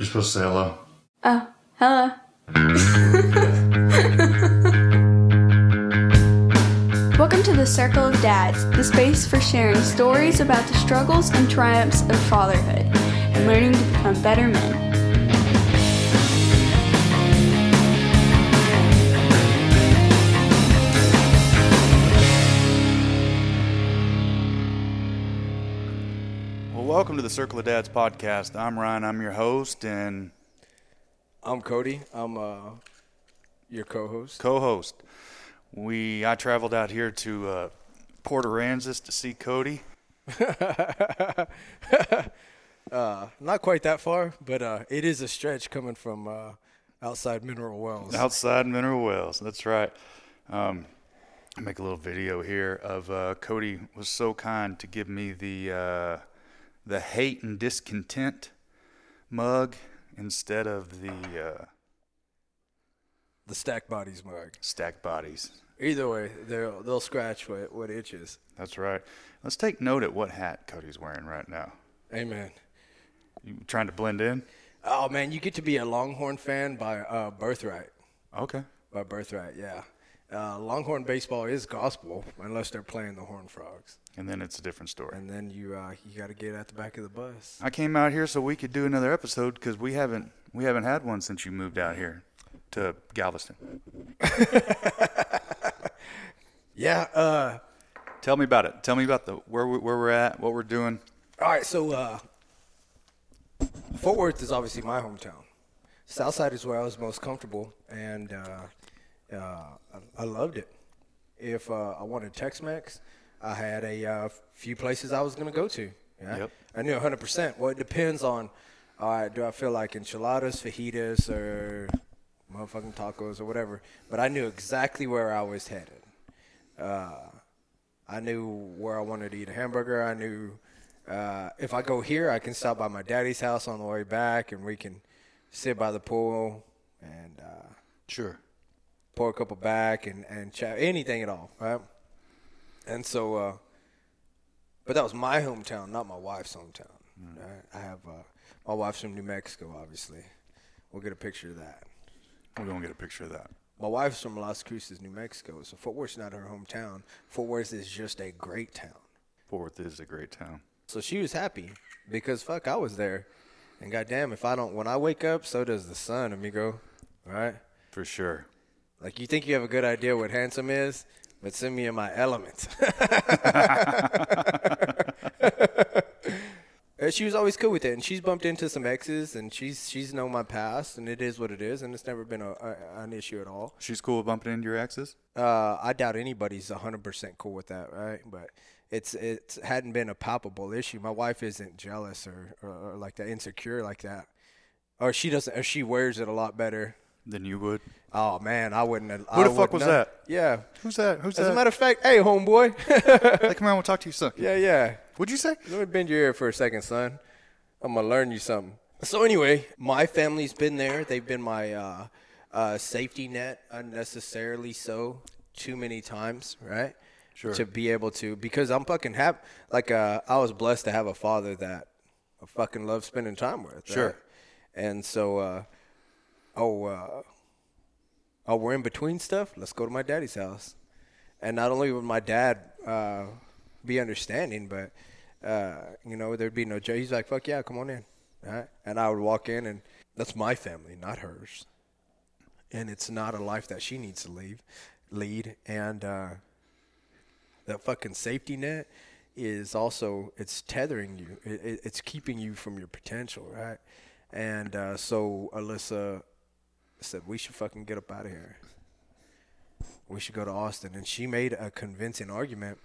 You're supposed to say hello. Oh, hello. Welcome to the Circle of Dads, the space for sharing stories about the struggles and triumphs of fatherhood and learning to become better men. Welcome to the Circle of Dads podcast. I'm Ryan. I'm your host and I'm Cody. I'm uh, your co-host. co-host. We I traveled out here to uh, Port Aransas to see Cody. Uh, not quite that far, but uh, it is a stretch coming from uh, outside Mineral Wells. outside Mineral Wells. That's right. Um, I'll make a little video here of uh, Cody was so kind to give me the uh, the hate and discontent mug instead of the uh, The stack bodies mug. stack bodies. Either way, they'll they'll scratch what what itches. That's right. Let's take note at what hat Cody's wearing right now. Amen. You trying to blend in? Oh man, you get to be a Longhorn fan by uh, birthright. Okay. By birthright, yeah. Uh, Longhorn baseball is gospel unless they're playing the Horn Frogs, And then it's a different story. and then you uh, you got to get at the back of the bus. I came out here so we could do another episode because we haven't we haven't had one since you moved out here to Galveston. Yeah. Uh, Tell me about it. Tell me about the where we, where we're at, what we're doing. All right, so uh, Fort Worth is obviously my hometown. Southside is where I was most comfortable, and uh, uh, I, I loved it. If uh, I wanted Tex-Mex, I had a uh, few places I was going to go to. Yeah? Yep. I knew 100%. Well, it depends on, all right, do I feel like enchiladas, fajitas, or motherfucking tacos or whatever? But I knew exactly where I was headed. Uh, I knew where I wanted to eat a hamburger. I knew uh, if I go here, I can stop by my daddy's house on the way back, and we can sit by the pool and uh, Sure. pour a couple back and and chat anything at all, right? And so, uh, but that was my hometown, not my wife's hometown. Right? I have uh, my wife's from New Mexico, obviously. We'll get a picture of that. We're gonna get a picture of that. My wife's from Las Cruces, New Mexico, so Fort Worth's not her hometown. Fort Worth is just a great town. Fort Worth is a great town. So she was happy because fuck, I was there. And goddamn, if I don't, when I wake up, so does the sun, amigo. Right? For sure. Like you think you have a good idea what handsome is, but send me in my element. And she was always cool with it, and she's bumped into some exes, and she's she's known my past, and it is what it is, and it's never been a, a an issue at all. She's cool with bumping into your exes. Uh, I doubt anybody's hundred percent cool with that, right? But it's it hadn't been a palpable issue. My wife isn't jealous or, or, or like that, insecure like that, or she doesn't, or she wears it a lot better. Than you would. Oh man, I wouldn't. Have, Who I the fuck was not- that? Yeah. Who's that? Who's that? As a matter of fact, hey homeboy. hey, come on, we'll talk to you soon. yeah, yeah. What'd you say? Let me bend your ear for a second, son. I'm gonna learn you something. So anyway, my family's been there. They've been my uh, uh, safety net, unnecessarily so, too many times, right? Sure. To be able to, because I'm fucking happy. Like uh, I was blessed to have a father that I fucking love spending time with. Sure. right? And so, uh, oh, uh, oh, we're in between stuff. Let's go to my daddy's house. And not only would my dad uh, be understanding, but uh, you know, there'd be no joke. He's like, "Fuck yeah, come on in," right? And I would walk in, and that's my family, not hers. And it's not a life that she needs to leave, lead. And uh, that fucking safety net is also it's tethering you. It, it, it's keeping you from your potential, right? And uh, so Alyssa said, "We should fucking get up out of here. We should go to Austin." And she made a convincing argument.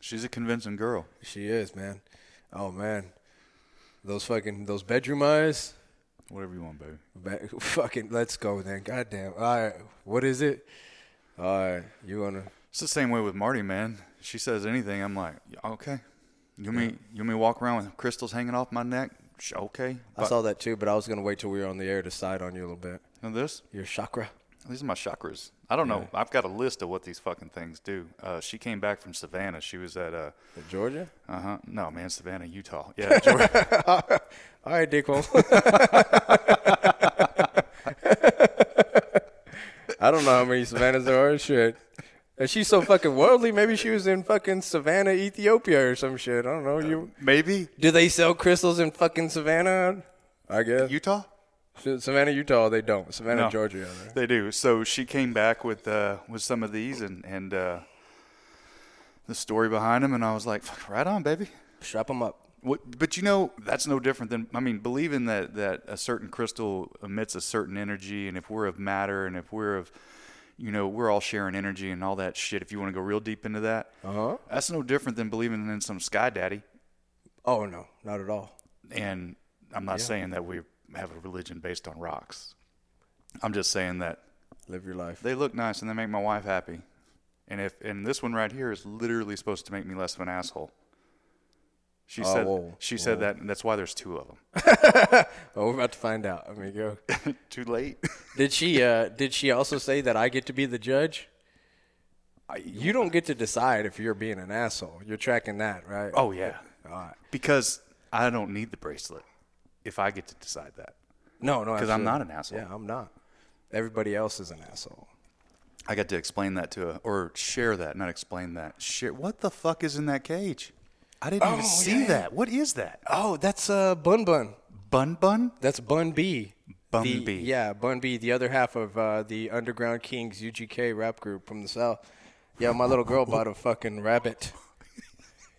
She's a convincing girl. She is, man. Oh man, those fucking those bedroom eyes. Whatever you want, baby. Ba- fucking, let's go then. Goddamn. All right, what is it? All right, you wanna? It's the same way with Marty, man. She says anything, I'm like, okay. You want me you want me walk around with crystals hanging off my neck? Okay. I saw that too, but I was gonna wait till we were on the air to side on you a little bit. And this? Your chakra. These are my chakras. I don't know. I've got a list of what these fucking things do. Uh, she came back from Savannah. She was at uh, Georgia? uh huh. No, man, Savannah, Utah. Yeah, Georgia. All right, dickhole. I don't know how many Savannahs there are. Shit. And she's so fucking worldly. Maybe she was in fucking Savannah, Ethiopia, or some shit. I don't know. You Maybe do they sell crystals in fucking Savannah? I guess Utah. Savannah, Utah. They don't. Savannah, No. Georgia. yeah, they- They do. So she came back with uh, with some of these and and uh, the story behind them, and I was like, "Fuck, right on, baby. Strap them up. What, but you know, that's no different than I mean, believing that that a certain crystal emits a certain energy, and if we're of matter, and if we're of, you know, we're all sharing energy and all that shit. If you want to go real deep into that, Uh huh. that's no different than believing in some sky daddy. Oh no, not at all. And I'm not saying that we have a religion based on rocks. I'm just saying that Live your life. they look nice and they make my wife happy. And if and this one right here is literally supposed to make me less of an asshole. She Oh, said whoa, she said that and that's why there's two of them. Oh, we're about to find out. Amigo. Too late. Did she? Uh, did she also say that I get to be the judge? You don't get to decide if you're being an asshole. You're tracking that, right? oh yeah. all right. Because I don't need the bracelet if I get to decide that. No, no, because I'm not an asshole. Yeah, I'm not. Everybody else is an asshole. I got to explain that to a, or share that, not explain that. Share what the fuck is in that cage? I didn't Oh, even see yeah. that. What is that? Oh, that's uh, Bun Bun. Bun bun? That's Bun B. Bun The- B. Yeah, Bun B, the other half of uh, the Underground Kings UGK rap group from the South. Yeah, my little girl bought a fucking rabbit.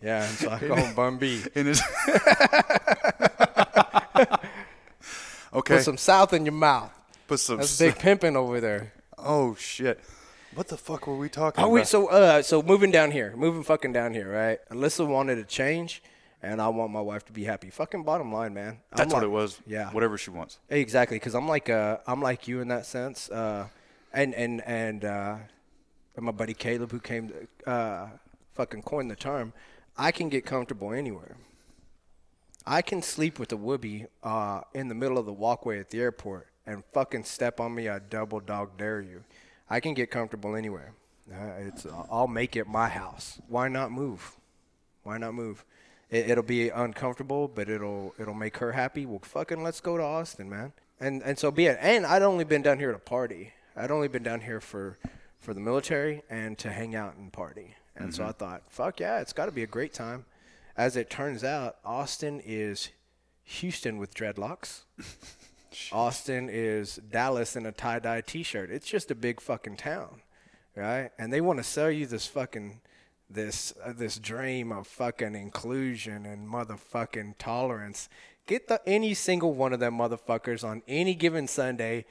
Yeah, and so I call him Bun B. In his Okay. Put some South in your mouth. Put some That's big pimping over there. Oh shit. What the fuck were we talking Oh about? wait, so uh, so moving down here, moving fucking down here, right? Alyssa wanted a change, and I want my wife to be happy. Fucking bottom line, man. I'm That's what it was. Yeah, Whatever she wants. exactly. Because I'm like uh, I'm like you in that sense, uh, and and and uh, and my buddy Caleb, who came to uh, fucking coined the term, I can get comfortable anywhere. I can sleep with a whoopee uh, in the middle of the walkway at the airport and fucking step on me. I double dog dare you. I can get comfortable anywhere. Uh, it's I'll make it my house. Why not move? Why not move? It, it'll be uncomfortable, but it'll it'll make her happy. Well, fucking let's go to Austin, man. And and so be it. And I'd only been down here to party. I'd only been down here for for the military and to hang out and party. And so I thought, fuck yeah, it's got to be a great time. As it turns out, Austin is Houston with dreadlocks. Austin is Dallas in a tie dye t shirt. It's just a big fucking town, right? And they want to sell you this fucking this uh, this dream of fucking inclusion and motherfucking tolerance. Get the any single one of them motherfuckers on any given Sunday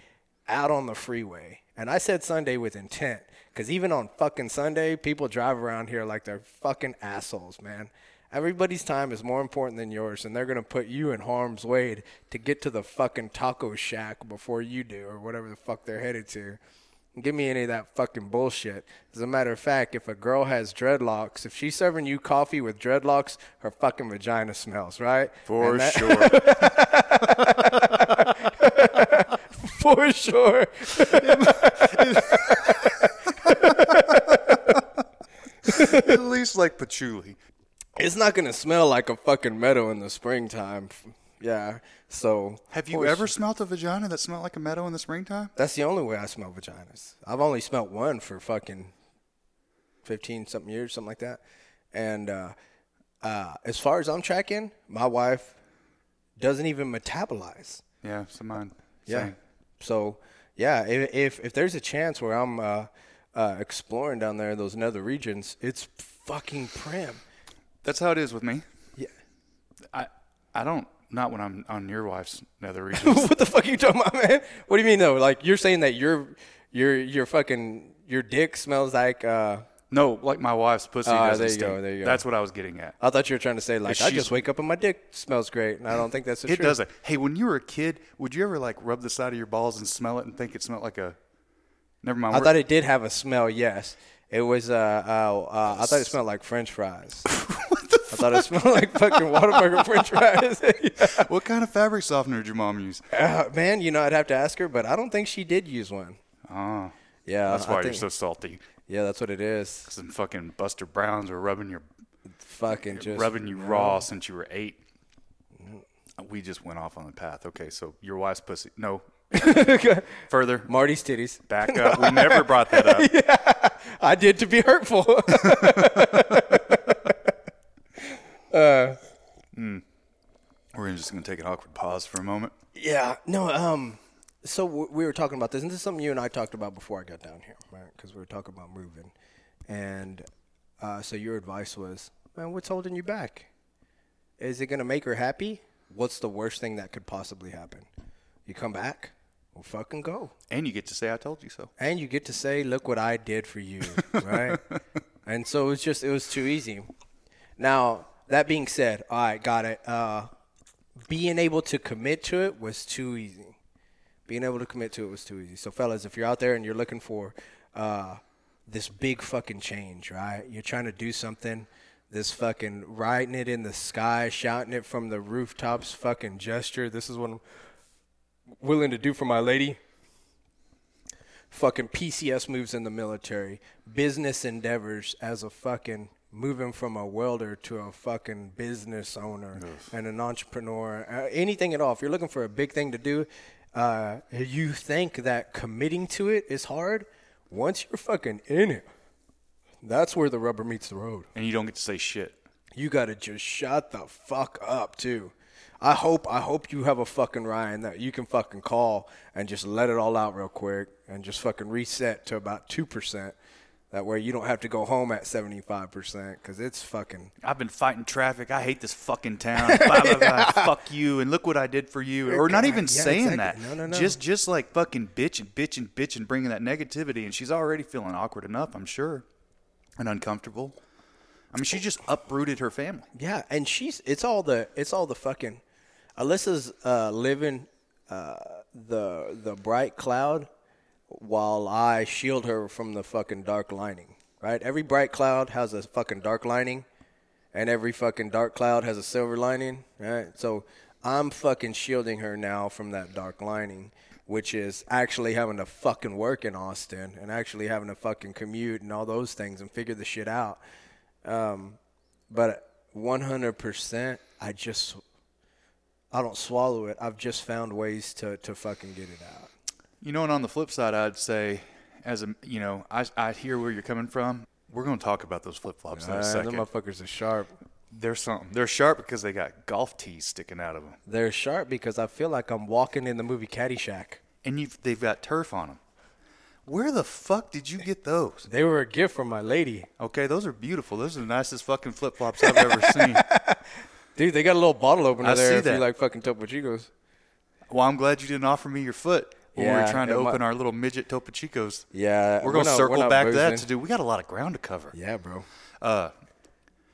out on the freeway. And I said Sunday with intent cuz even on fucking Sunday, people drive around here like they're fucking assholes, man. Everybody's time is more important than yours, and they're gonna put you in harm's way to get to the fucking taco shack before you do, or whatever the fuck they're headed to. Give me any of that fucking bullshit. As a matter of fact, if a girl has dreadlocks, if she's serving you coffee with dreadlocks, her fucking vagina smells, right? For that- sure. for sure. At least like patchouli. It's not gonna smell like a fucking meadow in the springtime. Yeah. So Have you for ever smelt a vagina that smelled like a meadow in the springtime? That's the only way I smell vaginas. I've only smelt one for fucking fifteen something years, something like that. And uh, uh, as far as I'm tracking, my wife doesn't even metabolize. Yeah, so mine. Yeah. Same. So yeah, if if, if there's a chance where I'm uh, uh, exploring down there in those nether regions, it's fucking prim. That's how it is with me. Yeah. I I don't not when I'm on your wife's nether regions. what the fuck are you talking about, man? What do you mean though? Like you're saying that your your your fucking your dick smells like uh no, like my wife's pussy Ah, doesn't there you stink. go, there you go. That's what I was getting at. I thought you were trying to say like I just wake up and my dick smells great, and I don't think that's the It truth. doesn't. Hey, when you were a kid, would you ever like rub the side of your balls and smell it and think it smelled like a? Never mind. I we're- thought it did have a smell. Yes, it was. Uh, uh, uh I thought it smelled like French fries. I thought it smelled like fucking Whataburger French fries. Yeah. what kind of fabric softener did your mom use? Uh, man, you know I'd have to ask her, but I don't think she did use one. Oh, Yeah, that's I why you're think- so salty. Yeah, that's what it is. Some fucking Buster Browns were rubbing your Fucking just rubbing you raw since you were eight. We just went off on the path. Okay, so your wife's pussy. No. Further. Marty's titties. Back up. We never brought that up. yeah, I did to be hurtful. We're just going to take an awkward pause for a moment. yeah. No. Um. So w- we were talking about this, and this is something you and I talked about before I got down here, right? Because we were talking about moving, and uh, so your advice was, man, what's holding you back? Is it gonna make her happy? What's the worst thing that could possibly happen? You come back, well, fucking go. And you get to say, I told you so. and you get to say, "Look what I did for you," right? and so it was just it was too easy. Now that being said, all right, got it. Uh, being able to commit to it was too easy. Being able to commit to it was too easy. So, fellas, if you're out there and you're looking for uh, this big fucking change, right? You're trying to do something. This fucking writing it in the sky, shouting it from the rooftops, fucking gesture. This is what I'm willing to do for my lady fucking PCS moves in the military, business endeavors as a fucking moving from a welder to a fucking business owner and an entrepreneur, uh, anything at all. If you're looking for a big thing to do, uh, you think that committing to it is hard. Once you're fucking in it, that's where the rubber meets the road. And you don't get to say shit. You gotta just shut the fuck up too. I hope I hope you have a fucking Ryan that you can fucking call and just let it all out real quick and just fucking reset to about two percent. That way you don't have to go home at seventy five percent because it's fucking I've been fighting traffic. I hate this fucking town. Blah, blah, blah. Fuck you. And look what I did for you. Or not even Yeah, saying exactly. that. No, no, no. Just, just like fucking bitch and bitch and bitch and bringing that negativity. And she's already feeling awkward enough, I'm sure, and uncomfortable. I mean, she just uprooted her family. Yeah, and she's it's all the it's all the fucking Alyssa's uh, living uh, the the bright cloud while I shield her from the fucking dark lining. Right? Every bright cloud has a fucking dark lining, and every fucking dark cloud has a silver lining. Right? So I'm fucking shielding her now from that dark lining, which is actually having to fucking work in Austin and actually having to fucking commute and all those things and figure the shit out. Um, but 100%, I just, I don't swallow it. I've just found ways to, to fucking get it out. You know, and on the flip side, I'd say, as a, you know, I, I hear where you're coming from. We're going to talk about those flip flops in a Uh, them motherfuckers are sharp. They're something. They're sharp because they got golf tees sticking out of them. They're sharp because I feel like I'm walking in the movie Caddyshack. And you've, they've got turf on them. Where the fuck did you get those? They were a gift from my lady. Okay, those are beautiful. Those are the nicest fucking flip flops I've ever seen. Dude, they got a little bottle opener I there see if you that. like fucking Topo Chicos. Well, I'm glad you didn't offer me your foot when we Yeah, were trying to open our little midget Topo Chicos. Yeah. We're going to not- circle not back to that to do. We got a lot of ground to cover. Yeah, bro. Uh,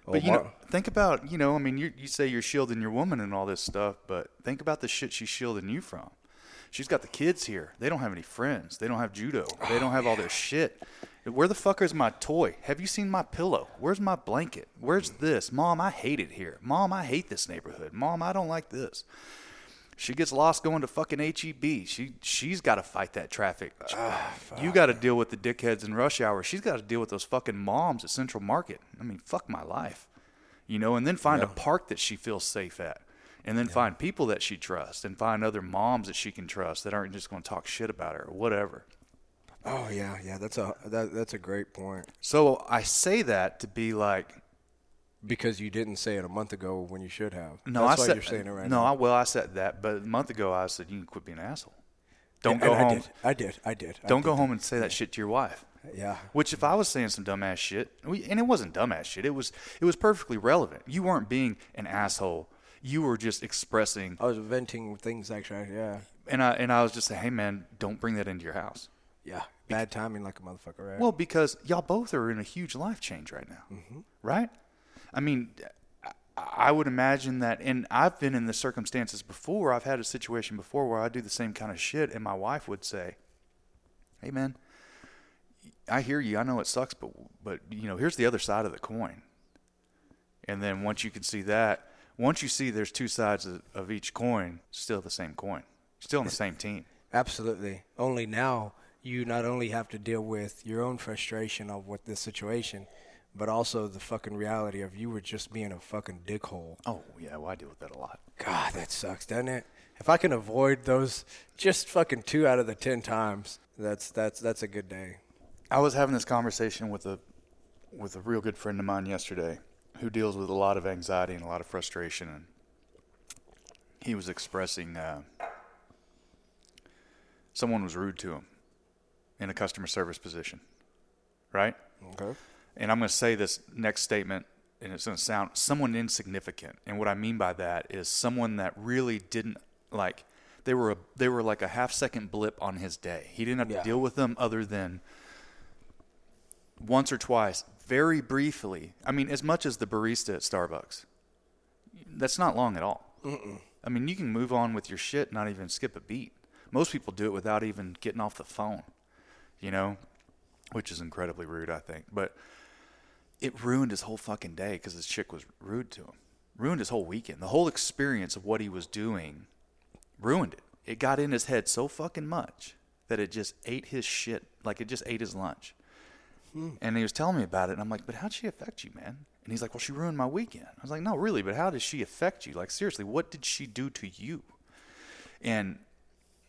but you know, think about you know, I mean, you you say you're shielding your woman and all this stuff, but think about the shit she's shielding you from. She's got the kids here. They don't have any friends. They don't have judo. They don't have all their shit. Where the fuck is my toy? Have you seen my pillow? Where's my blanket? Where's this? Mom, I hate it here. Mom, I hate this neighborhood. Mom, I don't like this. She gets lost going to fucking HEB. She she's got to fight that traffic. Ah, you got to deal with the dickheads in rush hour. She's got to deal with those fucking moms at Central Market. I mean, fuck my life. You know, and then find a park that she feels safe at. And then find people that she trusts and find other moms that she can trust that aren't just going to talk shit about her or whatever. Oh yeah, yeah. That's a that, that's a great point So I say that to be like, because you didn't say it a month ago when you should have. no, that's I why said you're saying it right no. now. I, well, I said that, but a month ago I said you can quit being an asshole. Don't And go I home. did. I did. I did. Don't did go that. home and say that shit to your wife. Yeah. Which, if I was saying some dumbass shit, we, and it wasn't dumbass shit, it was it was perfectly relevant. You weren't being an asshole. You were just expressing, I was venting things actually. Yeah. and I and I was just saying, hey man, don't bring that into your house. Yeah. Bad timing like a motherfucker, right? Well, because y'all both are in a huge life change right now, mm-hmm. right? I mean, I- would imagine that, and I've been in the circumstances before. I've had a situation before where I do the same kind of shit, and my wife would say, "Hey, man, I hear you. I know it sucks, but but you know, here's the other side of the coin." And then once you can see that, once you see there's two sides of, of each coin, still the same coin, still on the same team. Absolutely. Only now you not only have to deal with your own frustration of what this situation, but also the fucking reality of you were just being a fucking dickhole. Oh yeah, well I deal with that a lot. God, that sucks, doesn't it? If I can avoid those just fucking two out of the ten times, that's that's that's a good day. I was having this conversation with a with a real good friend of mine yesterday who deals with a lot of anxiety and a lot of frustration and he was expressing uh, someone was rude to him in a customer service position right Okay. And i'm going to say this next statement and it's going to sound someone insignificant and what i mean by that is someone that really didn't like they were a, they were like a half second blip on his day he didn't have Yeah. to deal with them other than once or twice, very briefly. I mean, as much as the barista at Starbucks. That's not long at all. I mean, you can move on with your shit, not even skip a beat. Most people do it without even getting off the phone, you know, which is incredibly rude, I think. But it ruined his whole fucking day because this chick was rude to him. Ruined his whole weekend. The whole experience of what he was doing ruined it. It got in his head so fucking much that it just ate his shit. Like it just ate his lunch. And he was telling me about it, and I'm like, but how'd she affect you, man? And he's like, well, she ruined my weekend. I was like, no, really, but how did she affect you? Like, seriously, what did she do to you? And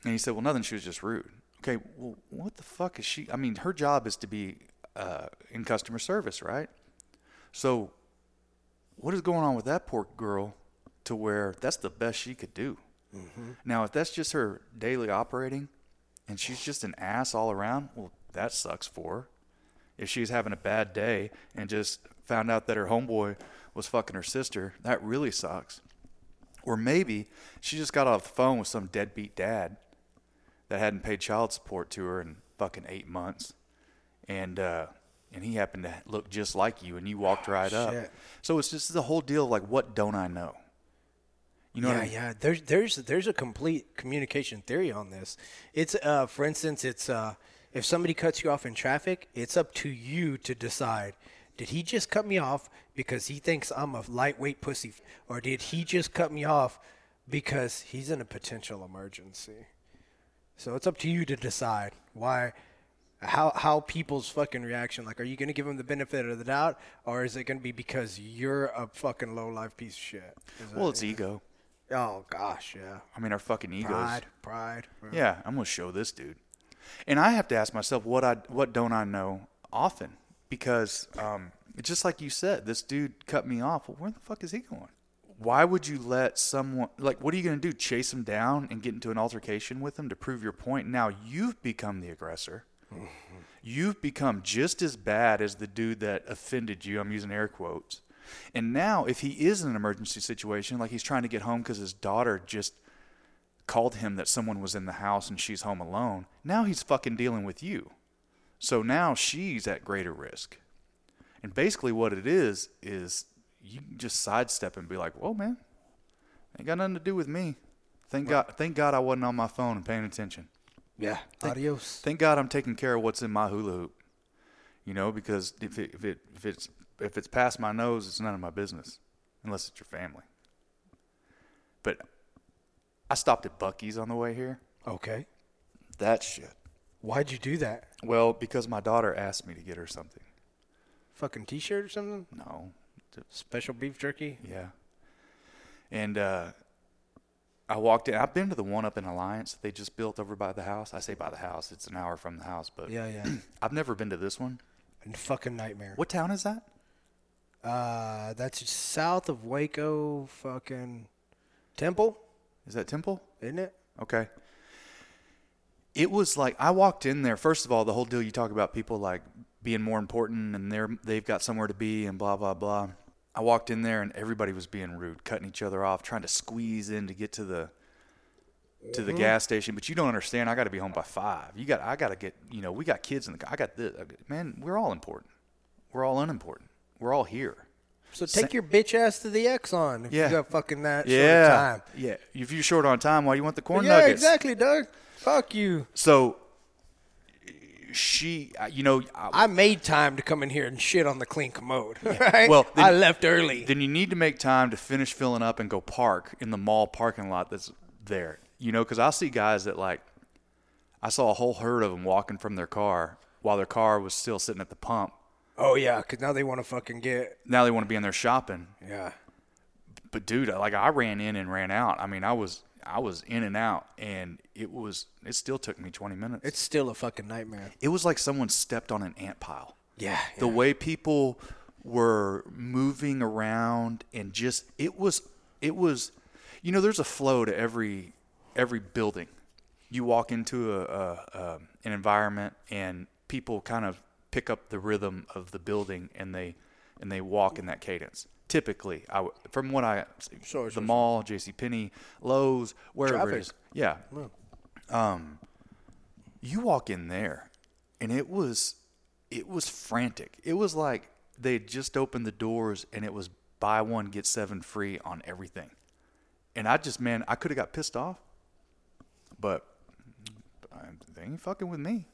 and he said, well, nothing. She was just rude. Okay, well, what the fuck is she? I mean, her job is to be uh, in customer service, right? So, what is going on with that poor girl to where that's the best she could do? Now, if that's just her daily operating, and she's just an ass all around, well, that sucks for her if she's having a bad day and just found out that her homeboy was fucking her sister, that really sucks. Or maybe she just got off the phone with some deadbeat dad that hadn't paid child support to her in fucking eight months, and uh, and he happened to look just like you, and you walked right up. So it's just the whole deal. of, Like, what don't I know? You know yeah, what I mean? yeah. There's there's there's a complete communication theory on this. It's uh, for instance, it's uh, if somebody cuts you off in traffic, it's up to you to decide. Did he just cut me off because he thinks I'm a lightweight pussy, or did he just cut me off because he's in a potential emergency? So it's up to you to decide why, how how people's fucking reaction. Like, are you gonna give them the benefit of the doubt, or is it gonna be because you're a fucking low life piece of shit? Is Well, that- it's ego. Oh gosh, yeah. I mean, our fucking egos. Pride, pride. Yeah, I'm gonna show this dude. And I have to ask myself, what I what don't I know often? Because um, just like you said, this dude cut me off. Well, where the fuck is he going? Why would you let someone like what are you gonna do? Chase him down and get into an altercation with him to prove your point? Now you've become the aggressor. You've become just as bad as the dude that offended you. I'm using air quotes. And now, if he is in an emergency situation, like he's trying to get home because his daughter just called him that someone was in the house and she's home alone, now he's fucking dealing with you. So now she's at greater risk. And basically, what it is, is you can just sidestep and be like, whoa, man, ain't got nothing to do with me. Thank God, thank God I wasn't on my phone and paying attention. Yeah. Adios. Thank God I'm taking care of what's in my hula hoop. You know, because if it, if it if it's if it's past my nose, it's none of my business, unless it's your family. But I stopped at Buc-ee's on the way here. Okay. That shit. Why'd you do that? Well, because my daughter asked me to get her something. Fucking T-shirt or something? No, Special beef jerky? yeah. And uh, I walked in. I've been to the one up in Alliance that they just built over by the house. I say by the house. It's an hour from the house, but Yeah, yeah. I've never been to this one. and fucking nightmare. What town is that? Uh, that's south of Waco, fucking Temple, Is that Temple? isn't it? Okay. It was like I walked in there. First of all, the whole deal you talk about people like being more important and they're they've got somewhere to be and blah blah blah. I walked in there and everybody was being rude, cutting each other off, trying to squeeze in to get to the to the mm-hmm. gas station. But you don't understand. I got to be home by five. You got I got to get you know we got kids in the I got this man. We're all important. We're all unimportant. We're all here. So take your bitch ass to the Exxon if Yeah. you got fucking that Yeah, short of time. yeah. If you're short on time, why you want the corn yeah, nuggets? exactly, Doug. Fuck you. So she, uh, you know, I, I made time to come in here and shit on the clean commode. Right? Well, I left early. then you need to make time to finish filling up and go park in the mall parking lot that's there. You know, because I see guys that like, I saw a whole herd of them walking from their car while their car was still sitting at the pump, Oh yeah, because now they want to fucking get Now they want to be in there shopping. yeah. But dude, like I ran in and ran out. I mean, I was I was in and out, and it was it still took me 20 minutes. It's still a fucking nightmare. it was like someone stepped on an ant pile. Yeah. the way people were moving around and just it was it was you know there's a flow to every every building you walk into a, a, a an environment and people kind of pick up the rhythm of the building and they and they walk in that cadence typically I w- from what I Sure, the sure, mall JC Penney Lowe's wherever Traffic. it is yeah um you walk in there and it was it was frantic. It was like they had just opened the doors and it was buy one get seven free on everything. And I just man, I could have got pissed off, but they ain't fucking with me.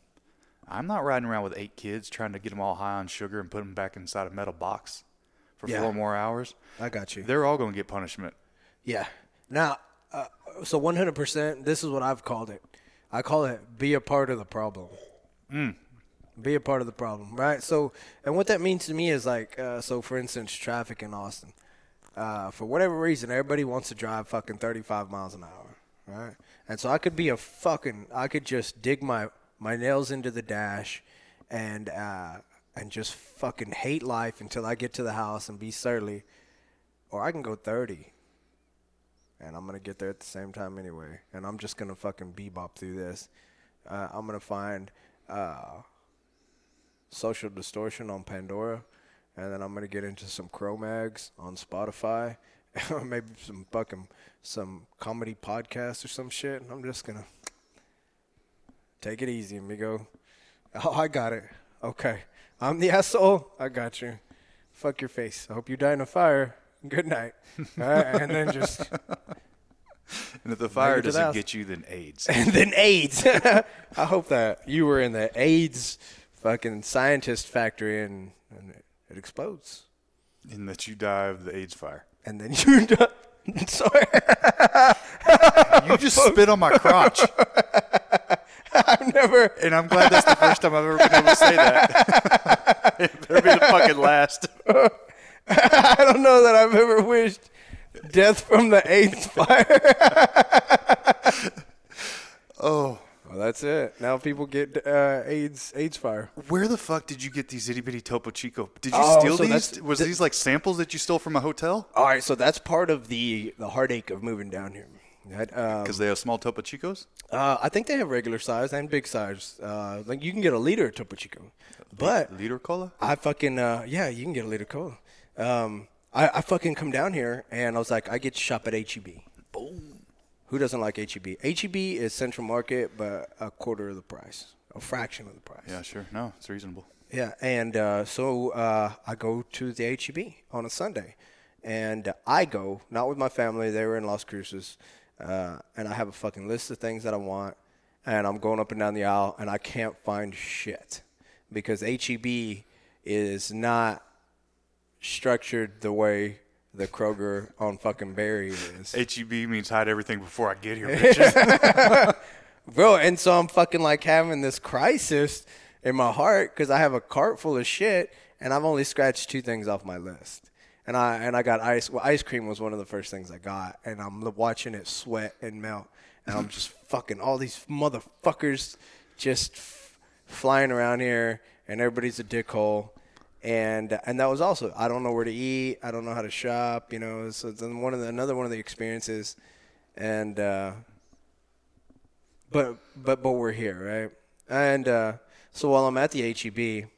I'm not riding around with eight kids trying to get them all high on sugar and put them back inside a metal box for Yeah. four more hours. I got you. They're all going to get punishment. Yeah. Now, uh, so 100%, this is what I've called it. I call it be a part of the problem. Be a part of the problem, right? So, and what that means to me is like, uh, so for instance, traffic in Austin. Uh, for whatever reason, everybody wants to drive fucking 35 miles an hour, right? And so I could be a fucking, I could just dig my, my nails into the dash and, uh, and just fucking hate life until I get to the house and be surly. Or I can go 30 and I'm gonna get there at the same time anyway. And I'm just gonna fucking bebop through this. Uh, I'm gonna find uh, social distortion on Pandora, and then I'm gonna get into some Cro-Mags on Spotify, or maybe some fucking some comedy podcast or some shit. And I'm just gonna take it easy, amigo. Oh, I got it. Okay, I'm the asshole. I got you. Fuck your face. I hope you die in a fire. Good night. Right, and then just And if the fire it to the doesn't get you, then AIDS. and then AIDS. I hope that you were in the AIDS fucking scientist factory and, and it, it explodes. and that you die of the AIDS fire. And then you die. Sorry, You just spit on my crotch. I've never. And I'm glad that's the first time I've ever been able to say that. it better be the fucking last. I don't know that I've ever wished death from the AIDS fire. Oh. Well, that's it. Now people get uh, AIDS AIDS fire. Where the fuck did you get these itty bitty Topo Chico? Did you Oh, steal so these? Was th- these like samples that you stole from a hotel? All right, so that's part of the the heartache of moving down here. Right? Um, Because they have small Topo Chicos? Uh, I think they have regular size and big size. Uh, like you can get a liter of Topo Chico, but Liter cola? I fucking uh, yeah, you can get a liter cola. Um, I, I fucking come down here and I was like, I get to shop at HEB. Boom. Who doesn't like HEB? HEB is Central Market, but a quarter of the price, a fraction of the price. Yeah, sure. No, it's reasonable. Yeah, and uh, so uh, I go to the HEB on a Sunday, and I go not with my family. They were in Las Cruces, uh, and I have a fucking list of things that I want, and I'm going up and down the aisle, and I can't find shit because HEB is not structured the way the Kroger on fucking Berry is. HEB E means hide everything before I get here, bitches. bro. And so I'm fucking like having this crisis in my heart because I have a cart full of shit, and I've only scratched two things off my list. And I and I got ice. Well, ice cream was one of the first things I got, and I'm watching it sweat and melt, and I'm just fucking all these motherfuckers just f- flying around here, and everybody's a dickhole. And and that was also I don't know where to eat, I don't know how to shop, you know. So it's one of the, another one of the experiences, and. uh but but but we're here, right? And uh, so while I'm at the HEB,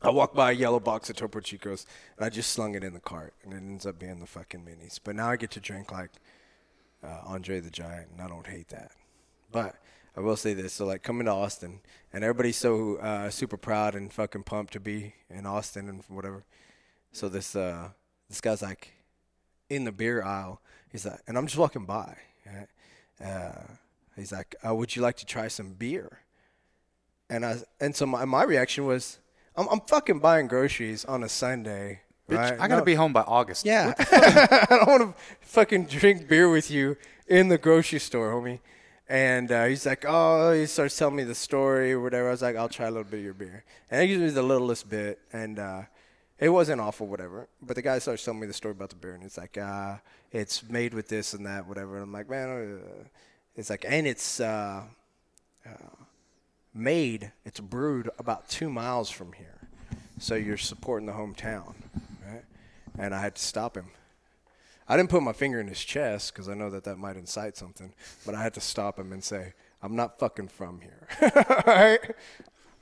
I walk by a yellow box of Topo Chicos, and I just slung it in the cart, and it ends up being the fucking minis. But now I get to drink like uh, Andre the Giant, and I don't hate that. But I will say this: so like coming to Austin, and everybody's so uh, super proud and fucking pumped to be in Austin and whatever. So this uh, this guy's like in the beer aisle. He's like, and I'm just walking by. Right? Uh, he's like, uh, "Would you like to try some beer?" And I and so my, my reaction was, "I'm I'm fucking buying groceries on a Sunday." Bitch, right? I gotta No- be home by August. yeah, I don't want to fucking drink beer with you in the grocery store, homie. And uh, he's like, oh, he starts telling me the story or whatever. I was like, I'll try a little bit of your beer. And he gives me the littlest bit, and uh, it wasn't awful, whatever. But the guy starts telling me the story about the beer, and it's like, uh, it's made with this and that, whatever. And I'm like, man, uh, it's like, and it's uh, uh, made, it's brewed about two miles from here. So you're supporting the hometown, right? And I had to stop him. I didn't put my finger in his chest because I know that that might incite something, but I had to stop him and say, I'm not fucking from here. All right?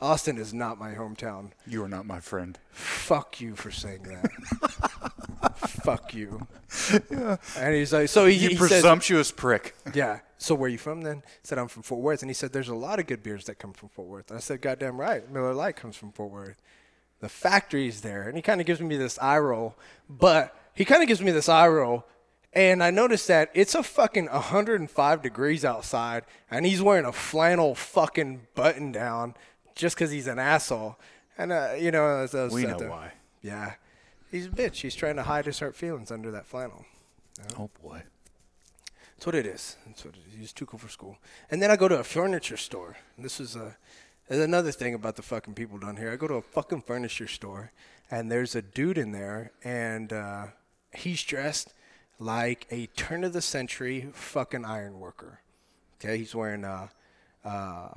Austin is not my hometown. You are not my friend. Fuck you for saying that. Fuck you. And he's like, so he, You he says, presumptuous prick. yeah. So where are you from then? I said I'm from Fort Worth, and he said there's a lot of good beers that come from Fort Worth. And I said, goddamn right, Miller Lite comes from Fort Worth. The factory's there, and he kind of gives me this eye roll, but he kind of gives me this eye roll, and I noticed that it's a fucking 105 degrees outside, and he's wearing a flannel fucking button down just because he's an asshole. And uh, you know, as I was We know the- why. Yeah, he's a bitch. He's trying to hide his hurt feelings under that flannel. Oh boy. That's what it is. That's what it is. He's too cool for school. And then I go to a furniture store. And this is a there's another thing about the fucking people down here. I go to a fucking furniture store, and there's a dude in there, and uh, he's dressed like a turn of the century fucking iron worker. Okay, he's wearing uh, uh,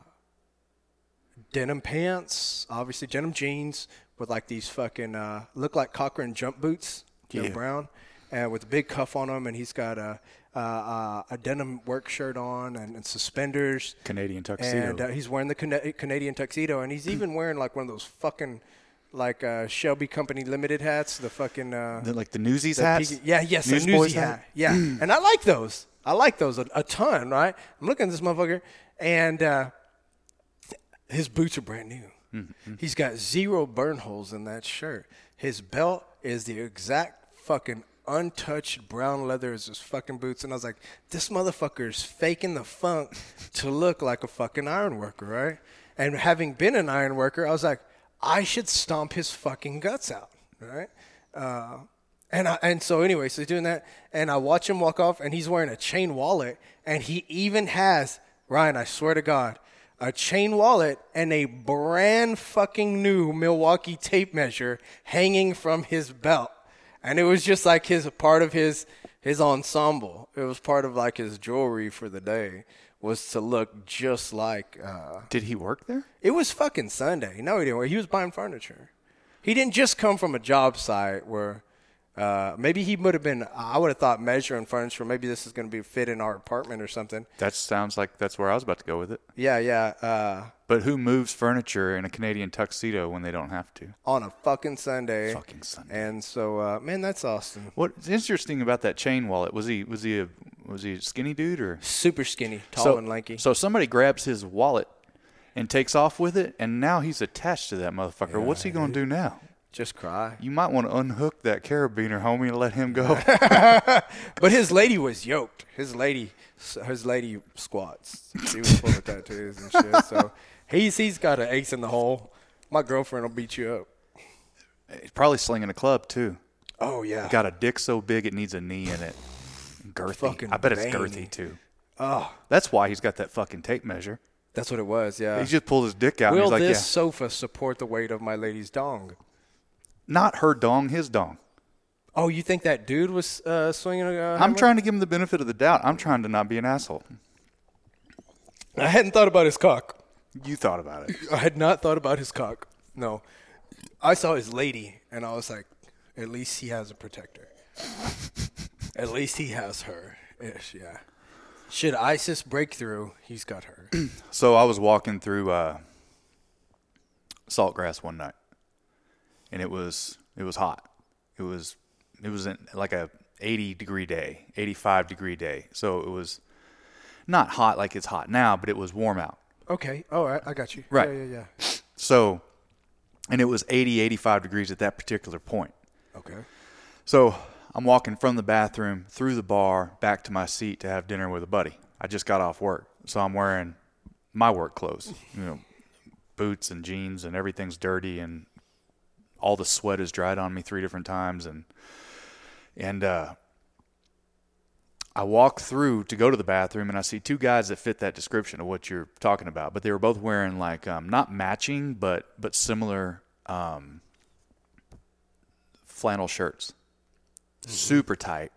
denim pants, obviously denim jeans with like these fucking uh, look like Corcoran jump boots, Yeah. brown, and with a big cuff on them, and he's got a uh, uh, a denim work shirt on and, and suspenders. Canadian tuxedo. And uh, he's wearing the Cana- Canadian tuxedo, and he's even wearing like one of those fucking like uh, Shelby Company Limited hats, the fucking uh, The- like the Newsies the hats. piggy- yeah, yes, a Newsboys newsy hat? hat. Yeah, and I like those. I like those a, a ton. Right? I'm looking at this motherfucker, and uh, his boots are brand new. Mm-hmm. He's got zero burn holes in that shirt. His belt is the exact fucking untouched brown leather as his fucking boots. And I was like, this motherfucker is faking the funk to look like a fucking iron worker, right? And having been an iron worker, I was like, I should stomp his fucking guts out, right? Uh, and I, and so anyway, so he's doing that, and I watch him walk off, and he's wearing a chain wallet, and he even has Ryan. I swear to God, a chain wallet and a brand fucking new Milwaukee tape measure hanging from his belt, and it was just like his part of his his ensemble. It was part of like his jewelry for the day was to look just like. Uh, Did he work there? it was fucking Sunday. No, he didn't. Work. He was buying furniture. He didn't just come from a job site where uh, maybe he would have been. I would have thought measuring furniture. Maybe this is going to be fit in our apartment or something. That sounds like that's where I was about to go with it. Yeah, yeah. Uh, But who moves furniture in a Canadian tuxedo when they don't have to? on a fucking Sunday. Fucking Sunday. And so, uh, man, that's Austin. What's interesting about that chain wallet was he was he a was he a skinny dude or Super skinny, tall so, and lanky. So somebody grabs his wallet and takes off with it, and now he's attached to that motherfucker. What's he gonna do now? Just cry. You might want to unhook that carabiner, homie, and let him go. But his lady was yoked. His lady, his lady squats. She was full of tattoos and shit. So he's he's got an ace in the hole. My girlfriend will beat you up. he's probably slinging a club too. Oh yeah. Got a dick so big it needs a knee in it. Girthy. Fucking I bet it's girthy too. Oh, That's why he's got that fucking tape measure. that's what it was. Yeah. He just pulled his dick out. and Will he's like, this yeah, sofa support the weight of my lady's dong? Not her dong, his dong. Oh, you think that dude was uh, swinging a uh, I'm trying to give him the benefit of the doubt. I'm trying to not be an asshole. I hadn't thought about his cock. You thought about it. I had not thought about his cock. No. I saw his lady, and I was like, at least he has a protector. at least he has her. Ish, yeah. Should ISIS break through, he's got her. So I was walking through uh, Saltgrass one night, and it was it was hot. It was it was like a 80 degree day, 85 degree day. So it was not hot like it's hot now, but it was warm out. okay. Oh, All right. I got you. Right. Yeah, yeah, yeah. So, and it was 80, 85 degrees at that particular point. Okay. So I'm walking from the bathroom through the bar back to my seat to have dinner with a buddy. I just got off work, so I'm wearing my work clothes, you know, boots and jeans, and everything's dirty, and all the sweat has dried on me three different times, and and uh, I walk through to go to the bathroom and I see two guys that fit that description of what you're talking about, but they were both wearing like um, not matching, but but similar um, flannel shirts, super tight,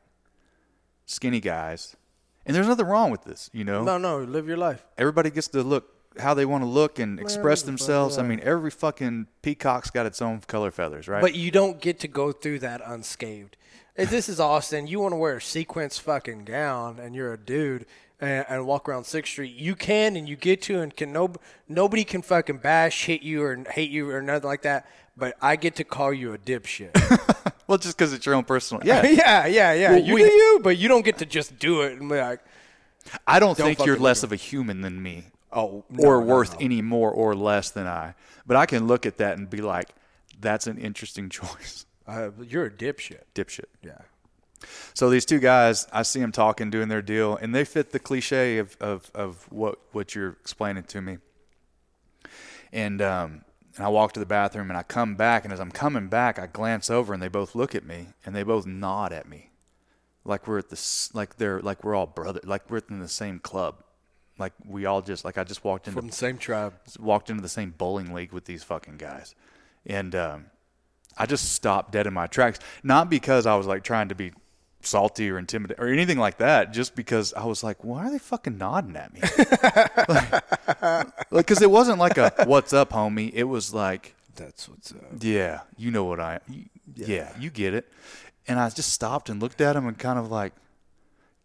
skinny guys. And there's nothing wrong with this, you know. No, no, live your life. Everybody gets to look how they want to look and express the fuck, themselves. I mean, every fucking peacock's got its own color feathers, right? But you don't get to go through that unscathed. If this is Austin, you want to wear a sequence fucking gown and you're a dude and, and walk around Sixth Street. You can and you get to and can no nobody can fucking bash, hit you or hate you or nothing like that. But I get to call you a dipshit. well, just because it's your own personal. Yeah, yeah, yeah, yeah. Well, you we- do you, but you don't get to just do it and be like, I don't, Don't think you're less look of a human than me. Oh, or no, no, worth no. any more or less than I. But I can look at that and be like, that's an interesting choice. Uh, you're a dipshit. Dipshit. Yeah. So these two guys, I see them talking, doing their deal, and they fit the cliche of, of, of what, what you're explaining to me. And, um, and I walk to the bathroom and I come back, and as I'm coming back, I glance over and they both look at me and they both nod at me, like we're at the like they're like we're all brother, like we're in the same club, like we all just like I just walked into From the same tribe. walked into the same bowling league with these fucking guys, and um, I just stopped dead in my tracks. Not because I was like trying to be salty or intimidated or anything like that, just because I was like, why are they fucking nodding at me? like, because it wasn't like a "What's up, homie." It was like, That's what's up. yeah, you know what I, you, yeah. you get it. And I just stopped and looked at him and kind of like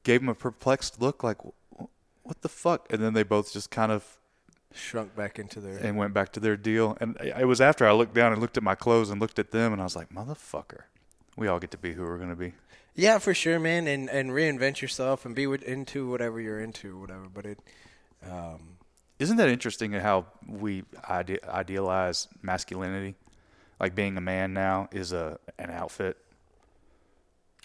gave him a perplexed look, like, "Wh- what the fuck? And then they both just kind of Shrunk back into their. and went back to their deal. And it was after I looked down and looked at my clothes and looked at them, and I was like, motherfucker, we all get to be who we're gonna be. Yeah, for sure, man, and and reinvent yourself and be into whatever you're into, whatever. But it, um, Isn't that interesting how we ide- idealize masculinity? Like being a man now is a an outfit,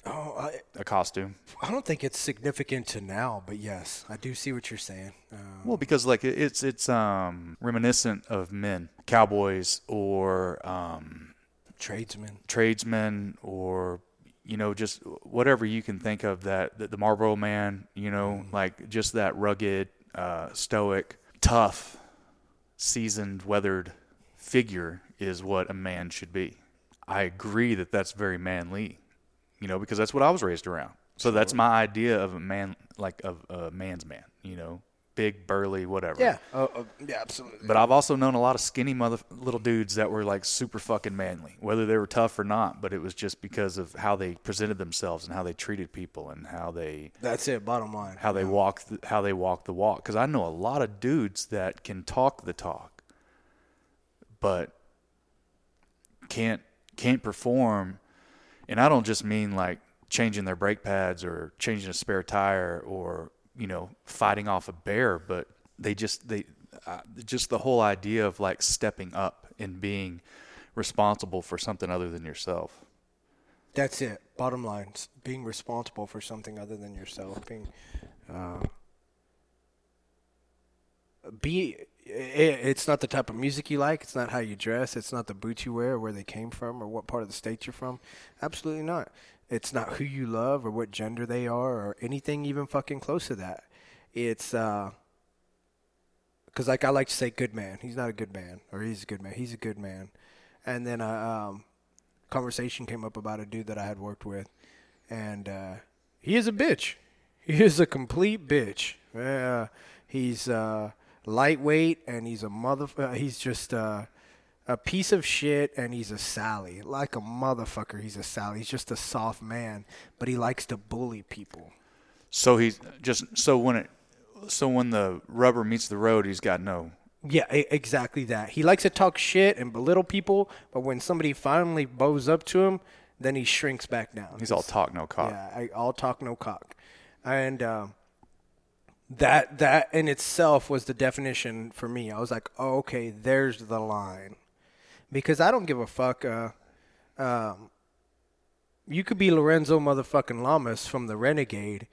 oh, I a costume. I don't think it's significant to now, but yes, I do see what you're saying. Um, Well, because like it's it's um reminiscent of men, cowboys or um tradesmen. tradesmen or you know just whatever you can think of that the, the Marlboro man, you know, like just that rugged, uh, stoic, tough, seasoned, weathered figure is what a man should be. I agree that that's very manly, you know, because that's what I was raised around. So that's my idea of a man, like of a man's man, you know, big, burly, whatever. Yeah, uh, uh, yeah, absolutely. But I've also known a lot of skinny mother little dudes that were like super fucking manly, whether they were tough or not. But it was just because of how they presented themselves and how they treated people and how they That's it. Bottom line. how they walk th- how they walk the walk. Because I know a lot of dudes that can talk the talk, but can't can't perform. And I don't just mean like changing their brake pads or changing a spare tire or you know fighting off a bear, but they just they uh, just the whole idea of like stepping up and being responsible for something other than yourself. That's it. Bottom line: being responsible for something other than yourself. Being, uh, be. It's not the type of music you like. It's not how you dress. It's not the boots you wear, or where they came from, or what part of the state you're from. Absolutely not. It's not who you love, or what gender they are, or anything even fucking close to that. It's uh, because like I like to say, good man. He's not a good man, or he's a good man. He's a good man. And then a um, conversation came up about a dude that I had worked with, and uh, he is a bitch. He is a complete bitch. Uh, he's uh, lightweight, and he's a mother. Uh, he's just uh, a piece of shit, and he's a Sally, like a motherfucker. He's a Sally. He's just a soft man, but he likes to bully people. So he's just so when it so when the rubber meets the road, he's got no. Yeah, exactly that. He likes to talk shit and belittle people, but when somebody finally bows up to him, then he shrinks back down. He's all talk, no cock. Yeah, I, all talk, no cock, and um, that that in itself was the definition for me. I was like, oh, okay, there's the line, because I don't give a fuck. Uh, um, you could be Lorenzo motherfucking Lamas from the Renegade,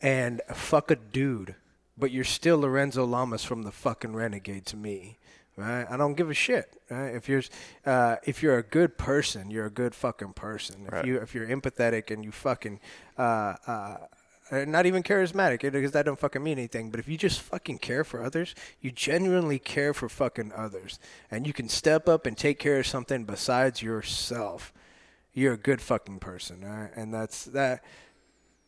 and fuck a dude, but you're still Lorenzo Lamas from the fucking Renegade to me. Right? I don't give a shit. Right? If you're uh, if you're a good person, you're a good fucking person. If Right. you if you're empathetic and you fucking uh, uh, uh, not even charismatic because that don't fucking mean anything. But if you just fucking care for others, you genuinely care for fucking others, and you can step up and take care of something besides yourself, you're a good fucking person, right? And that's that.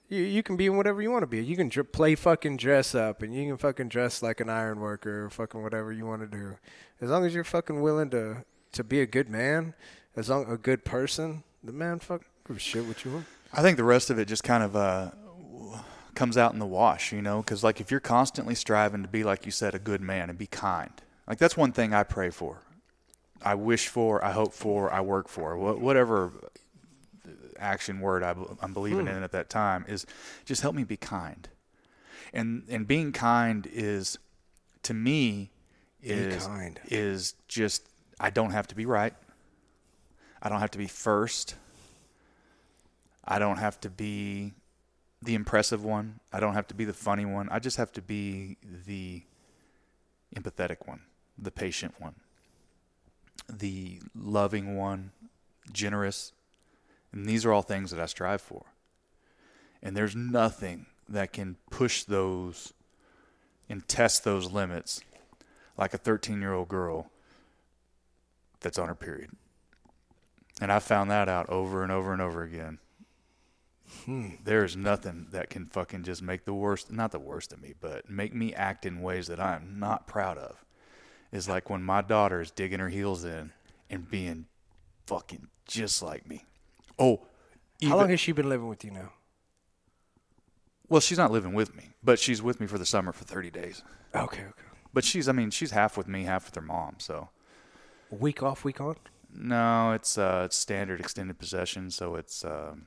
You you can be whatever you want to be. You can dr- play fucking dress up, and you can fucking dress like an iron worker or fucking whatever you want to do, as long as you're fucking willing to to be a good man, as long a good person. The man fuck give a shit what you want. I think the rest of it just kind of uh, comes out in the wash, you know, because like if you're constantly striving to be, like you said, a good man and be kind, like that's one thing I pray for, I wish for, I hope for, I work for, wh- whatever action word I, am believing Hmm. in at that time is just help me be kind, and and being kind is to me is kind. is just I don't have to be right. I don't have to be first. I don't have to be the impressive one. I don't have to be the funny one. I just have to be the empathetic one, the patient one, the loving one, generous. And these are all things that I strive for. And there's nothing that can push those and test those limits like a 13 year old girl that's on her period. And I found that out over and over and over again. There is nothing that can fucking just make the worst, not the worst of me, but make me act in ways that I am not proud of. Is like when my daughter is digging her heels in and being fucking just like me. Oh, How long has she been living with you now? well, she's not living with me, but she's with me for the summer for 30 days. Okay, okay. But she's, I mean, she's half with me, half with her mom. So Week off, week on. no, it's uh, it's standard extended possession. So it's um,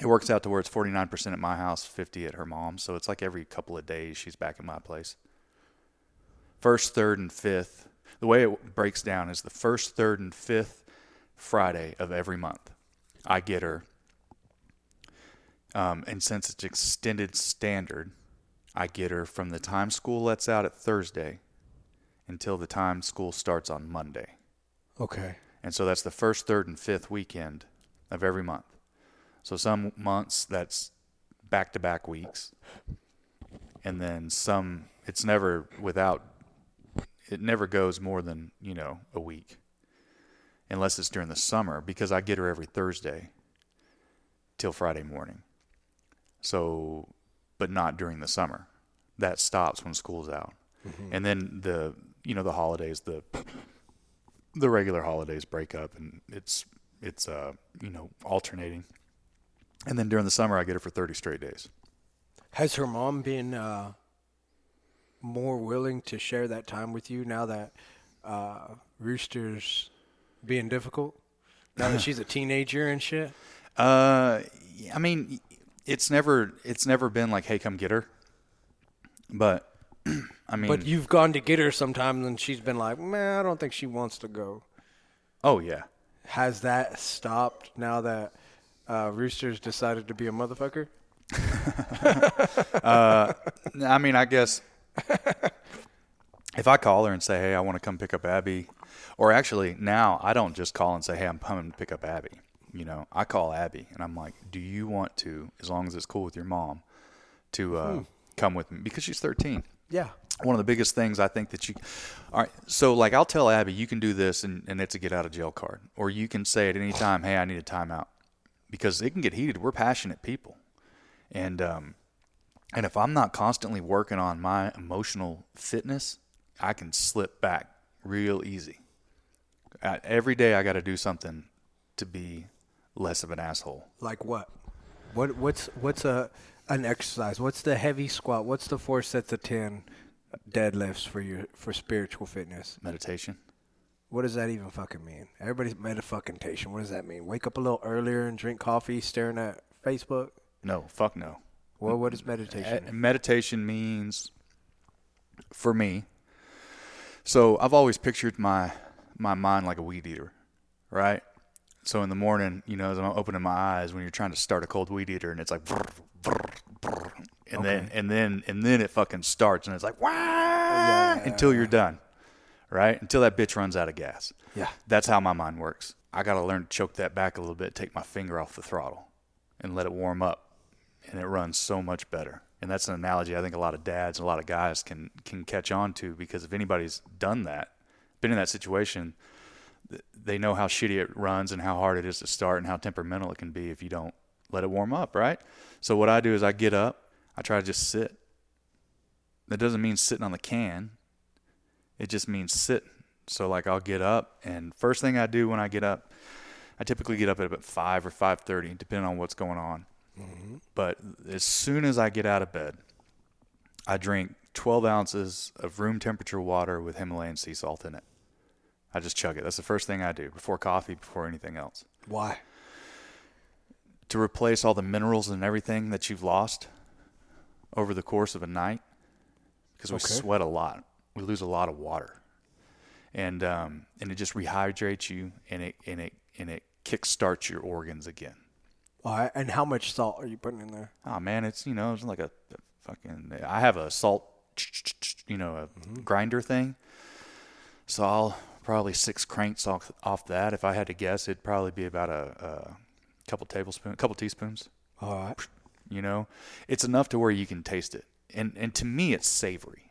it works out to where it's 49% at my house, 50 at her mom's. So it's like every couple of days she's back at my place. First, third, and fifth. The way it breaks down is the first, third, and fifth Friday of every month. I get her. Um, and since it's extended standard, I get her from the time school lets out at Thursday until the time school starts on Monday. Okay. And so that's the first, third, and fifth weekend of every month. So some months that's back to back weeks. And then some, it's never without, it never goes more than, you know, a week. Unless it's during the summer because I get her every Thursday till Friday morning. So, but not during the summer. That stops when school's out. And then the, you know, the holidays, the, the regular holidays break up and it's it's uh you know alternating and then during the summer i get her for 30 straight days Has her mom been uh, more willing to share that time with you now that uh, Rooster's being difficult? Now that she's a teenager and shit? uh i mean it's never it's never been like hey come get her but i mean But you've gone to get her sometimes and she's been like, man, I don't think she wants to go. oh yeah Has that stopped now that uh, Rooster's decided to be a motherfucker? i mean i guess if i call her and say hey i want to come pick up abby or actually now i don't just call and say hey i'm coming to pick up abby you know i call abby and i'm like do you want to as long as it's cool with your mom to uh, come with me because she's 13 Yeah. one of the biggest things I think that you, all right. So like I'll tell Abby, you can do this, and, and it's a get out of jail card, or you can say at any time, hey, I need a timeout, because it can get heated. We're passionate people, and um, and if I'm not constantly working on my emotional fitness, I can slip back real easy. Uh, every day I got to do something to be less of an asshole. Like what? What what's what's a an exercise? What's the heavy squat? What's the four sets of ten deadlifts for your for spiritual fitness? Meditation. What does that even fucking mean? Everybody's metafucking What does that mean? Wake up a little earlier and drink coffee, staring at Facebook. No, fuck no. Well, what is meditation? Uh, meditation means for me so i've always pictured my my mind like a weed eater right so in the morning you know as i'm opening my eyes when you're trying to start a cold weed eater and it's like brr, brr, brr, and then and then and then it fucking starts and it's like Wah! until you're done right until that bitch runs out of gas Yeah. that's how my mind works i gotta learn to choke that back a little bit take my finger off the throttle and let it warm up and it runs so much better. And that's an analogy I think a lot of dads, and a lot of guys can can catch on to because if anybody's done that, been in that situation, they know how shitty it runs and how hard it is to start and how temperamental it can be if you don't let it warm up, right? So what I do is I get up, I try to just sit. That doesn't mean sitting on the can. It just means sit. So like I'll get up and first thing I do when I get up, I typically get up at about five or five thirty, depending on what's going on. Mm-hmm. But as soon as I get out of bed, I drink 12 ounces of room temperature water with Himalayan sea salt in it. I just chug it. That's the first thing I do before coffee, before anything else. Why? To replace all the minerals and everything that you've lost over the course of a night, because we Okay. sweat a lot, we lose a lot of water, and um, and it just rehydrates you, and it and it and it kickstarts your organs again. All right. And how much salt are you putting in there? Oh man, it's you know it's like a, a fucking. I have a salt, you know, a Mm-hmm. grinder thing. So I'll probably six cranks off off that. If I had to guess, it'd probably be about a, a couple tablespoons, a couple teaspoons. All right. You know, it's enough to where you can taste it, and and to me, it's savory.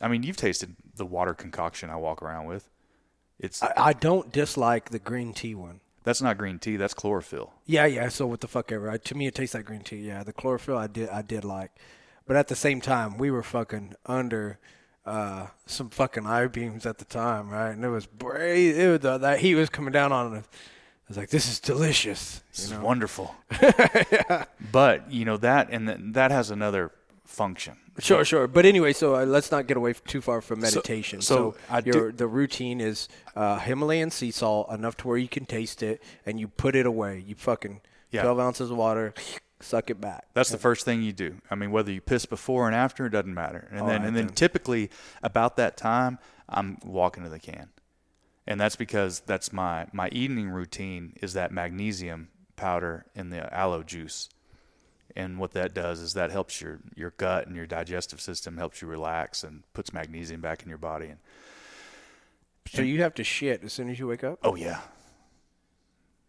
I mean, you've tasted the water concoction I walk around with. It's I, I don't dislike the green tea one. that's not green tea. That's chlorophyll. Yeah, yeah. So what the fuck ever. I, to me, it tastes like green tea. Yeah, the chlorophyll I did, I did like, but at the same time, we were fucking under uh, some fucking I beams at the time, right? And it was brave. It was, uh, that heat was coming down on us. I was like, "This is delicious." This You is know? wonderful. But you know that, and th- that has another function. Sure, sure. But anyway, so uh, let's not get away too far from meditation. so So, I do- the routine is uh, Himalayan sea salt enough to where you can taste it, and you put it away. You fucking Yeah. twelve ounces of water, suck it back. That's the first thing you do. I mean, whether you piss before and after, it doesn't matter. And then, and then then. typically about that time, I'm walking to the can, and that's because that's my my evening routine is that magnesium powder in the aloe juice. And what that does is that helps your, your gut and your digestive system, helps you relax and puts magnesium back in your body. And So you have to shit as soon as you wake up. oh yeah,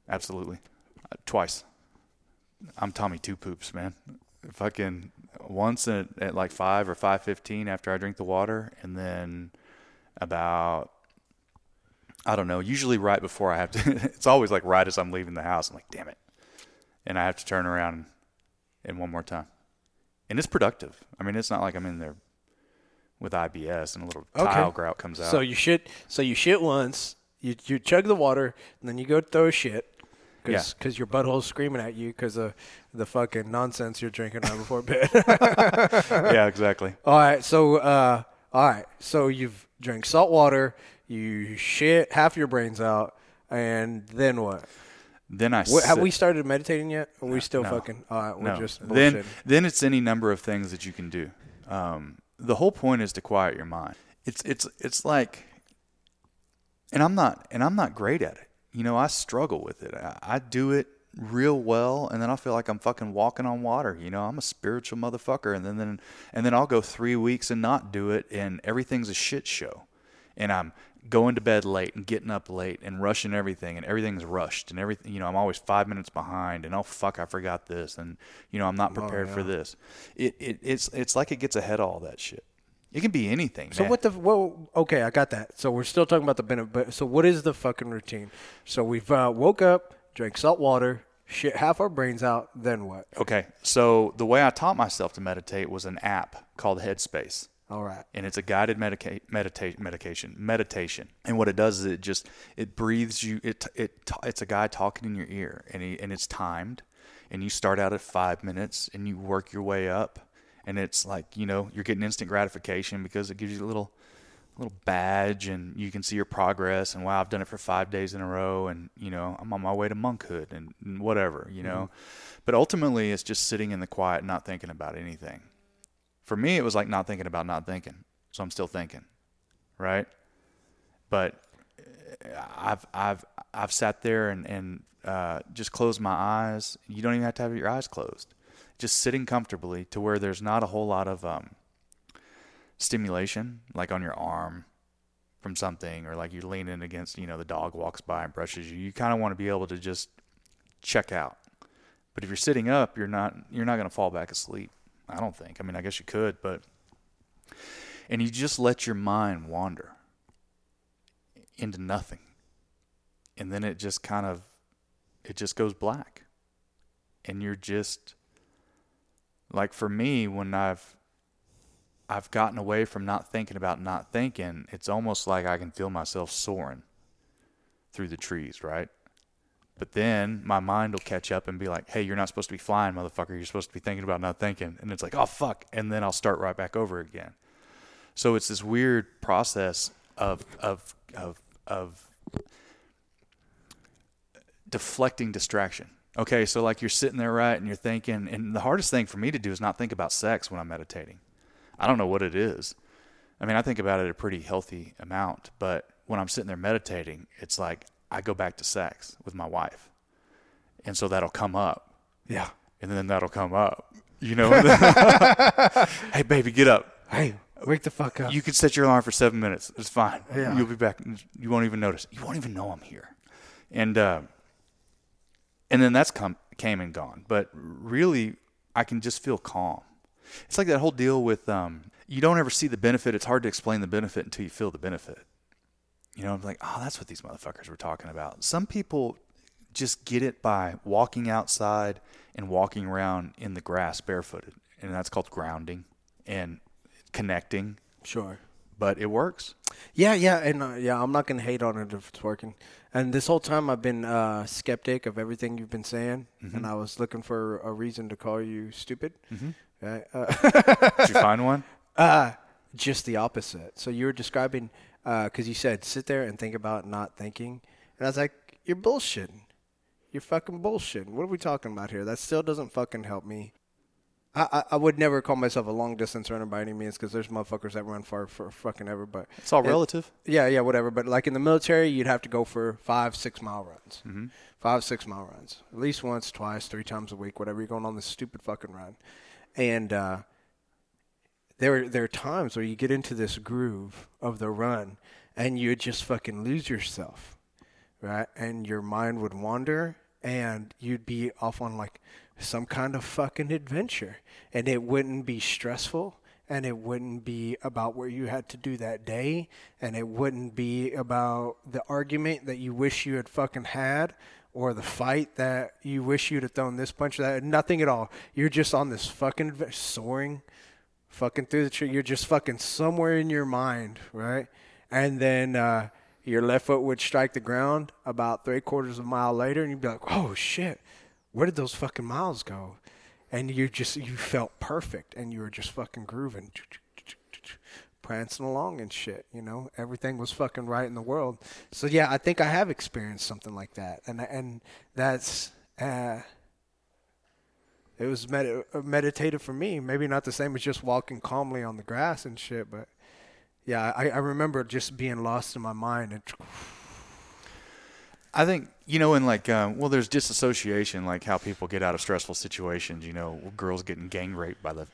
absolutely, uh, twice. I'm Tommy Two Poops, man. Fucking once at, at like five or five fifteen after I drink the water, and then about I don't know. Usually right before I have to. it's always like right as I'm leaving the house. I'm like, damn it, and I have to turn around and one more time, and it's productive. I mean, it's not like I'm in there with IBS and a little Okay. tile grout comes out. So you shit. So you shit once. You you chug the water, and then you go throw a shit. Cause, Yeah. 'cause your butthole's screaming at you because of the fucking nonsense you're drinking right before bed. yeah, exactly. all right, so uh, all right, so you've drank salt water, you shit half your brains out, and then what? Then I what have we started meditating yet? Are we still no. fucking? All right, we're no. just then then it's any number of things that you can do. Um, the whole point is to quiet your mind. It's it's it's like, and I'm not and I'm not great at it. You know, I struggle with it. I, I do it real well, and then I feel like I'm fucking walking on water. You know, I'm a spiritual motherfucker, and then then and then I'll go three weeks and not do it, and everything's a shit show, and I'm going to bed late and getting up late and rushing everything and everything's rushed and everything you know i'm always five minutes behind and oh fuck i forgot this and you know i'm not prepared for this it, it it's it's like it gets ahead of all that shit it can be anything So man. what the well? Okay, I got that. So we're still talking about the benefit. But so what is the fucking routine? So we've uh, woke up, drank salt water, shit half our brains out. Then what? okay so the way i taught myself to meditate was an app called headspace All right. and it's a guided medica- medita- medication meditation. And what it does is it just it breathes you it it it's a guy talking in your ear and he, and it's timed and you start out at 5 minutes and you work your way up and it's like you know you're getting instant gratification because it gives you a little little badge and you can see your progress and wow I've done it for 5 days in a row and you know I'm on my way to monkhood and, and whatever you know? Mm-hmm. But ultimately it's just sitting in the quiet not thinking about anything for me it was like not thinking about not thinking. So i'm still thinking right? But uh, i've i've i've sat there and and uh, just closed my eyes. You don't even have to have your eyes closed. Just sitting comfortably to where there's not a whole lot of um, stimulation like on your arm from something or like you're leaning against you know the dog walks by and brushes you. You kind of want to be able to just check out. But if you're sitting up, you're not you're not going to fall back asleep. I don't think. I mean, I guess you could, but and you just let your mind wander into nothing. And then it just kind of it just goes black. And you're just like for me when I've I've gotten away from not thinking about not thinking, it's almost like I can feel myself soaring through the trees, right? But then my mind will catch up and be like, "Hey, you're not supposed to be flying, motherfucker. You're supposed to be thinking about not thinking." And it's like, "Oh fuck!" And then I'll start right back over again. So it's this weird process of of of of deflecting distraction. Okay, so like you're sitting there right and you're thinking, and the hardest thing for me to do is not think about sex when I'm meditating. I don't know what it is. I mean, I think about it a pretty healthy amount, but when I'm sitting there meditating, it's like I go back to sex with my wife. And so that'll come up. Yeah. And then that'll come up. You know? hey, baby, get up. Hey, wake the fuck up. You can set your alarm for seven minutes. It's fine. Yeah. You'll be back. You won't even notice. You won't even know I'm here. And uh, and then that's come came and gone. But really, I can just feel calm. It's like that whole deal with um, you don't ever see the benefit. It's hard to explain the benefit until you feel the benefit. You know, I'm like, oh, that's what these motherfuckers were talking about. Some people just get it by walking outside and walking around in the grass barefooted, and that's called grounding and connecting. sure. But it works. Yeah, yeah, and uh, yeah, I'm not gonna hate on it if it's working. And this whole time, I've been uh, skeptic of everything you've been saying, and I was looking for a reason to call you stupid. Right? Uh, Did you find one? uh, just the opposite. So you were describing because you said sit there and think about not thinking, and I was like, you're bullshitting. You're fucking bullshitting. What are we talking about here? That still doesn't fucking help me. I, I, I would never call myself a long distance runner by any means because there's motherfuckers that run far for fucking ever. But It's all it- relative. yeah, yeah, whatever. But like in the military, you'd have to go for five, six mile runs. Five, six mile runs. At least once, twice, three times a week, whatever. You're going on this stupid fucking run. And uh, there, there are times where you get into this groove of the run and you just fucking lose yourself, right? And your mind would wander and you'd be off on like some kind of fucking adventure. And it wouldn't be stressful and it wouldn't be about what you had to do that day and it wouldn't be about the argument that you wish you had fucking had or the fight that you wish you'd have thrown this punch or that nothing at all you're just on this fucking soaring fucking through the tree you're just fucking somewhere in your mind right? And then uh, your left foot would strike the ground about three quarters of a mile later and you'd be like oh shit where did those fucking miles go? And you just you felt perfect and you were just fucking grooving prancing along and shit you know? Everything was fucking right in the world. So yeah i think i have experienced something like that and and that's uh it was med- uh, meditative for me maybe not the same as just walking calmly on the grass and shit but yeah i, I remember just being lost in my mind and I think you know, in like, um, well, there's disassociation, like how people get out of stressful situations. You know, girls getting gang raped by the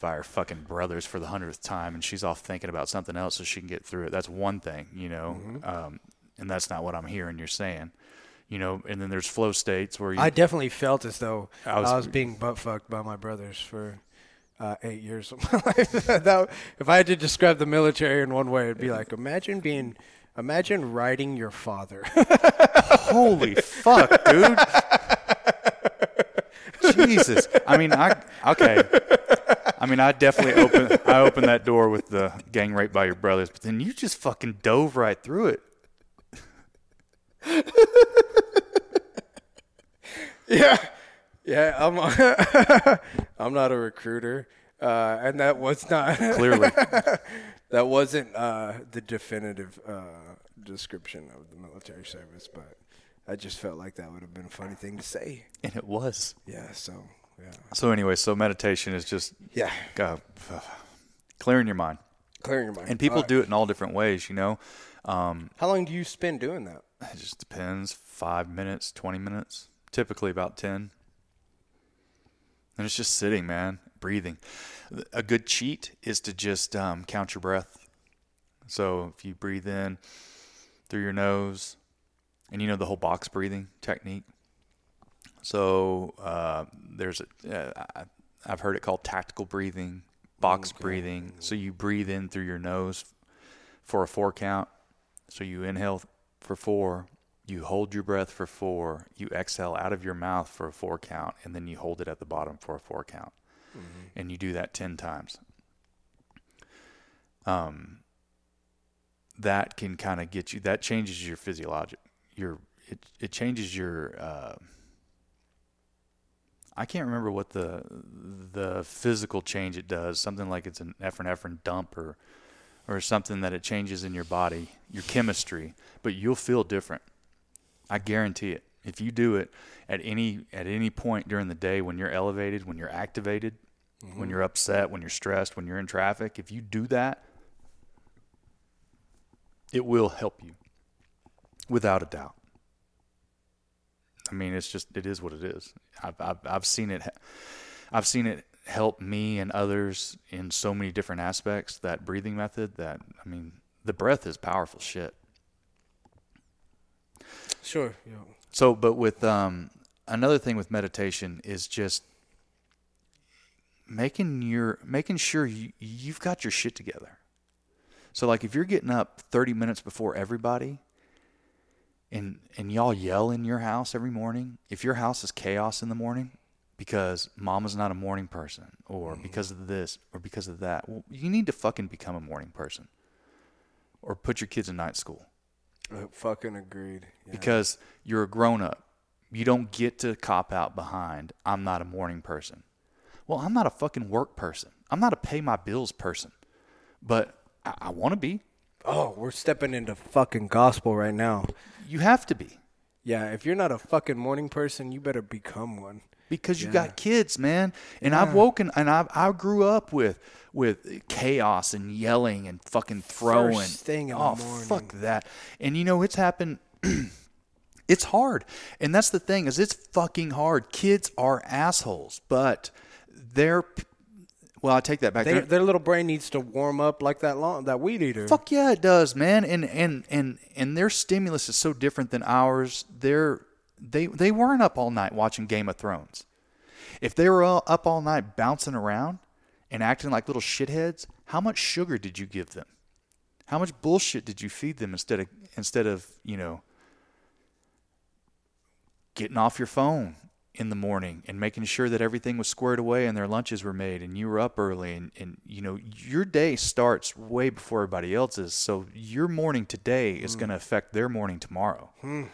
by her fucking brothers for the hundredth time, and she's off thinking about something else so she can get through it. That's one thing, you know, um, and that's not what I'm hearing you're saying. You know, and then there's flow states where you, I definitely felt as though I I was- was, being butt fucked by my brothers for uh, eight years of my life. that, if I had to describe the military in one way, it'd be like imagine being, imagine riding your father. holy fuck, dude. Jesus. I mean, I okay. I mean, I definitely open I opened that door with the gang rape by your brothers, but then you just fucking dove right through it. Yeah, yeah. I'm, I'm not a recruiter, uh, and that was not Clearly. that wasn't uh, the definitive uh, description of the military service, but I just felt like that would have been a funny thing to say. And it was. Yeah. So yeah. So anyway, so meditation is just Yeah. uh, clearing your mind. Clearing your mind. And people right. do it in all different ways, you know. Um, How long do you spend doing that? it just depends. Five minutes, twenty minutes, typically about ten. And it's just sitting, man, breathing. A good cheat is to just um, count your breath. So if you breathe in through your nose, and you know the whole box breathing technique. So uh, there's a, uh, I've heard it called tactical breathing, box breathing. So you breathe in through your nose for a four count. So you inhale for four, you hold your breath for four, you exhale out of your mouth for a four count, and then you hold it at the bottom for a four count. And you do that 10 times. Um, that can kind of get you, that changes your physiologic, your, it, it changes your, uh, I can't remember what the the physical change it does. Something like it's an epinephrine dump or or something that it changes in your body, your chemistry. But you'll feel different. I guarantee it. If you do it at any at any point during the day when you're elevated, when you're activated, when mm-hmm. you're upset, when you're stressed, when you're in traffic, if you do that, it will help you, without a doubt. I mean, it's just it is what it is. I've I've, I've seen it. I've seen it help me and others in so many different aspects. That breathing method. That I mean, the breath is powerful shit. Sure. Yeah. So, but with um, another thing with meditation is just making your making sure you you've got your shit together. So, like if you're getting up 30 minutes before everybody, and and y'all yell in your house every morning, if your house is chaos in the morning because mama's not a morning person, or because of this, or because of that, well, you need to fucking become a morning person, or put your kids in night school Uh, fucking agreed. Yeah. because you're a grown up. You don't get to cop out behind, I'm not a morning person. Well, I'm not a fucking work person. I'm not a pay my bills person. But I, I want to be. oh, we're stepping into fucking gospel right now. You have to be Yeah, if you're not a fucking morning person, you better become one. Because you got kids, man. And I've woken and I I grew up with with chaos and yelling and fucking throwing. First thing in the oh, morning. fuck that. And you know it's happened it's hard. And that's the thing is it's fucking hard. Kids are assholes, but they're well, I take that back. They, their little brain needs to warm up like that long that weed eater. Fuck yeah, it does, man. And and and and their stimulus is so different than ours. They're they they weren't up all night watching Game of Thrones. If they were all up all night bouncing around and acting like little shitheads, how much sugar did you give them? How much bullshit did you feed them instead of instead of you know getting off your phone in the morning and making sure that everything was squared away and their lunches were made and you were up early and, and you know your day starts way before everybody else's so your morning today is hmm. going to affect their morning tomorrow hmm.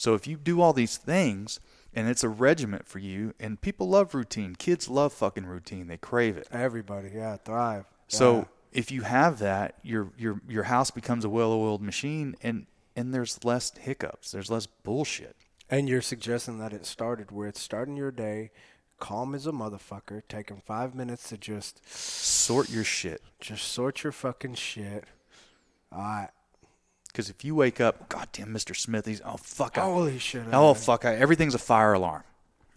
So if you do all these things and it's a regiment for you and people love routine kids love fucking routine they crave it Everybody, yeah, thrive. so Yeah. if you have that, your your your house becomes a well-oiled machine, and and there's less hiccups, there's less bullshit. And you're suggesting that it started where it's starting your day, calm as a motherfucker, taking five minutes to just Sort your shit, just sort your fucking shit. All right. Because if you wake up, goddamn, Mr. Smith, he's oh fuck, I- Holy shit. oh I- fuck, I, everything's a fire alarm.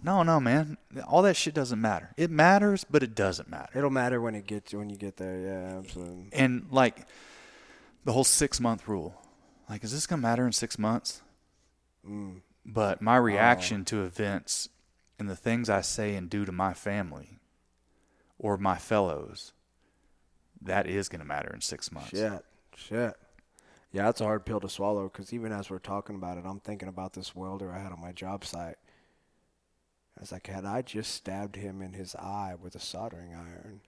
No, no, man, all that shit doesn't matter. It matters, but it doesn't matter. It'll matter when it gets when you get there. Yeah, absolutely. And like the whole six month rule, like, is this gonna matter in six months? Mm. But my oh. reaction to events and the things I say and do to my family or my fellows, that is gonna matter in six months. Shit. Shit. Yeah, it's a hard pill to swallow because even as we're talking about it, I'm thinking about this welder I had on my job site. I was like, had I just stabbed him in his eye with a soldering iron,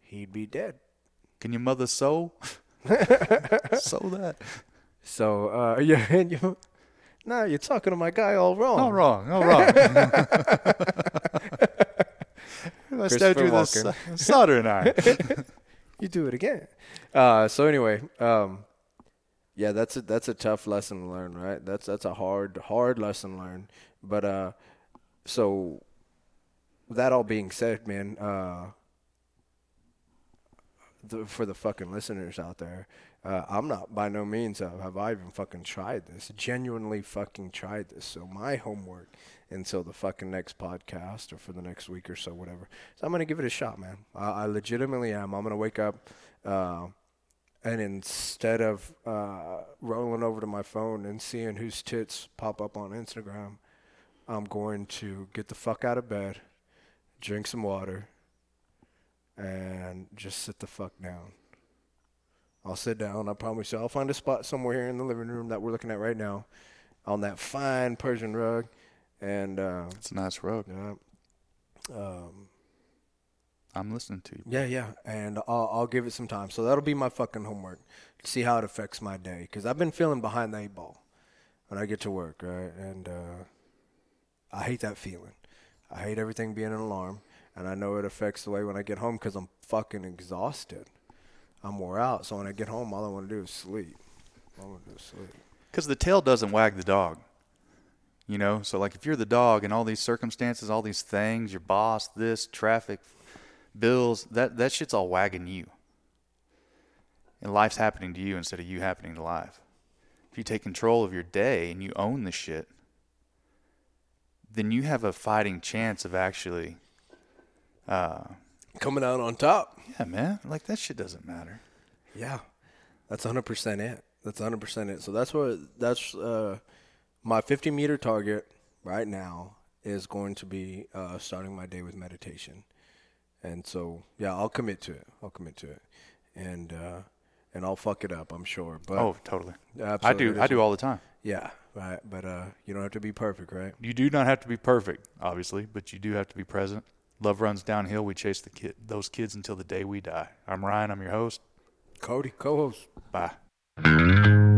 he'd be dead. Can your mother sew? sew that. So, uh, yeah, and you, no, you're talking to my guy all wrong. All wrong. All wrong. I stabbed you with a soldering iron. You do it again. Uh, so anyway, um, yeah, that's a that's a tough lesson to learn, right? That's that's a hard hard lesson to learn. But uh, so that all being said, man, uh, the, for the fucking listeners out there, uh, I'm not by no means have, have I even fucking tried this. Genuinely fucking tried this. So my homework until the fucking next podcast or for the next week or so, whatever. So I'm gonna give it a shot, man. I, I legitimately am. I'm gonna wake up, uh, and instead of uh, rolling over to my phone and seeing whose tits pop up on Instagram, I'm going to get the fuck out of bed, drink some water, and just sit the fuck down. I'll sit down. I promise you. I'll find a spot somewhere here in the living room that we're looking at right now, on that fine Persian rug, and uh, It's a nice rug. yeah, um, I'm listening to you. yeah, yeah, and I'll, I'll give it some time. So that'll be my fucking homework. See how it affects my day, because I've been feeling behind the eight ball when I get to work, right? And uh, I hate that feeling. I hate everything being an alarm, and I know it affects the way when I get home because I'm fucking exhausted. I'm wore out, so when I get home, all I want to do is sleep. All I want to do is sleep. Because the tail doesn't wag the dog. You know, so like if you're the dog in all these circumstances, all these things, your boss, this, traffic, bills, that, that shit's all wagging you. And life's happening to you instead of you happening to life. If you take control of your day and you own the shit, then you have a fighting chance of actually, uh, Coming out on top. yeah, man, like that shit doesn't matter. Yeah, that's 100% it. That's 100% it. So that's what that's uh, my 50 meter target right now is going to be uh, starting my day with meditation. And so yeah, I'll commit to it. I'll commit to it. And uh, and I'll fuck it up, I'm sure. But oh, totally. I do. I do all the time. Yeah, right. But uh, you don't have to be perfect, right? You do not have to be perfect, obviously, but you do have to be present. Love runs downhill. We chase the kid, those kids until the day we die. I'm Ryan. I'm your host. Cody, co-host. Bye.